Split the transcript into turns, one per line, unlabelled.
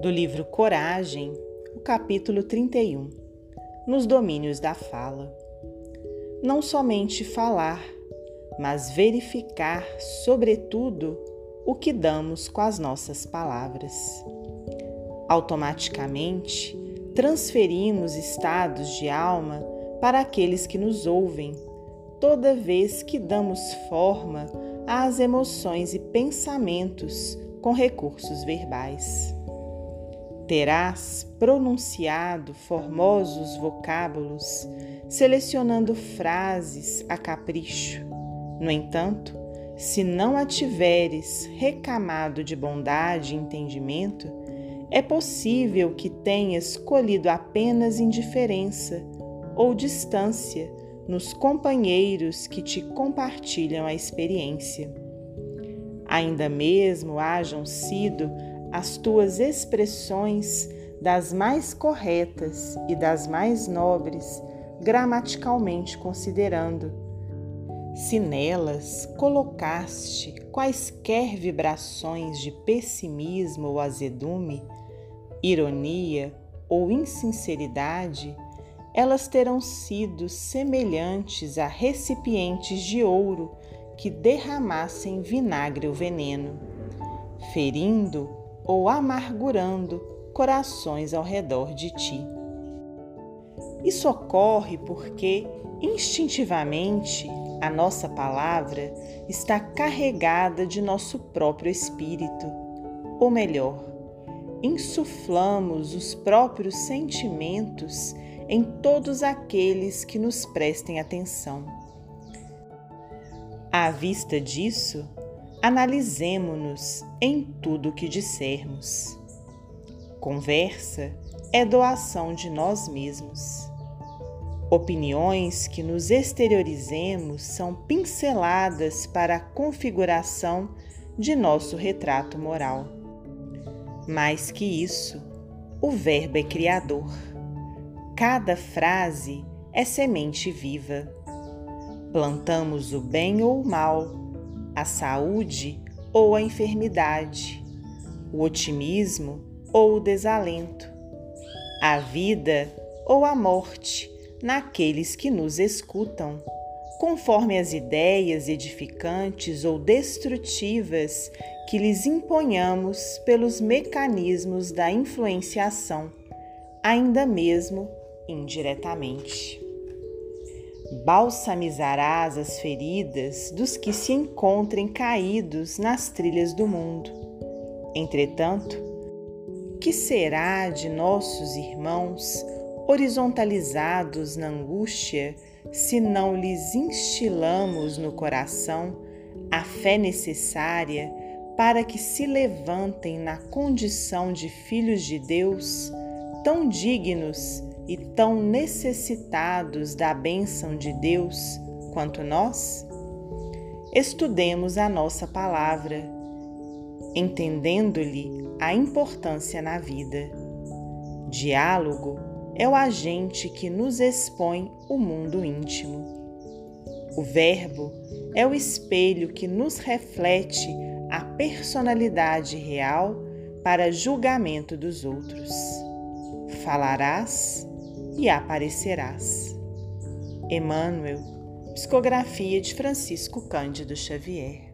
do livro Coragem, o capítulo 31, nos domínios da fala. Não somente falar, mas verificar, sobretudo, o que damos com as nossas palavras. Automaticamente, transferimos estados de alma para aqueles que nos ouvem, toda vez que damos forma às emoções e pensamentos com recursos verbais. Terás pronunciado formosos vocábulos, selecionando frases a capricho. No entanto, se não a tiveres recamado de bondade e entendimento, é possível que tenhas colhido apenas indiferença ou distância nos companheiros que te compartilham a experiência. Ainda mesmo hajam sido as tuas expressões das mais corretas e das mais nobres, gramaticalmente considerando. Se nelas colocaste quaisquer vibrações de pessimismo ou azedume, ironia ou insinceridade, elas terão sido semelhantes a recipientes de ouro que derramassem vinagre ou veneno, ferindo ou amargurando corações ao redor de ti. Isso ocorre porque, instintivamente, a nossa palavra está carregada de nosso próprio espírito, ou melhor, insuflamos os próprios sentimentos em todos aqueles que nos prestem atenção. À vista disso, analisemo-nos em tudo o que dissermos. Conversa é doação de nós mesmos. Opiniões que nos exteriorizemos são pinceladas para a configuração de nosso retrato moral. Mais que isso, o Verbo é criador. Cada frase é semente viva. Plantamos o bem ou o mal, a saúde ou a enfermidade, o otimismo ou o desalento, a vida ou a morte naqueles que nos escutam, conforme as ideias edificantes ou destrutivas que lhes imponhamos pelos mecanismos da influenciação, ainda mesmo indiretamente. Balsamizarás as feridas dos que se encontrem caídos nas trilhas do mundo. Entretanto, que será de nossos irmãos horizontalizados na angústia se não lhes instilamos no coração a fé necessária para que se levantem na condição de filhos de Deus, tão dignos e tão necessitados da bênção de Deus quanto nós? Estudemos a nossa palavra, entendendo-lhe a importância na vida. Diálogo é o agente que nos expõe o mundo íntimo. O Verbo é o espelho que nos reflete a personalidade real para julgamento dos outros. Falarás e aparecerás. Emmanuel, psicografia de Francisco Cândido Xavier.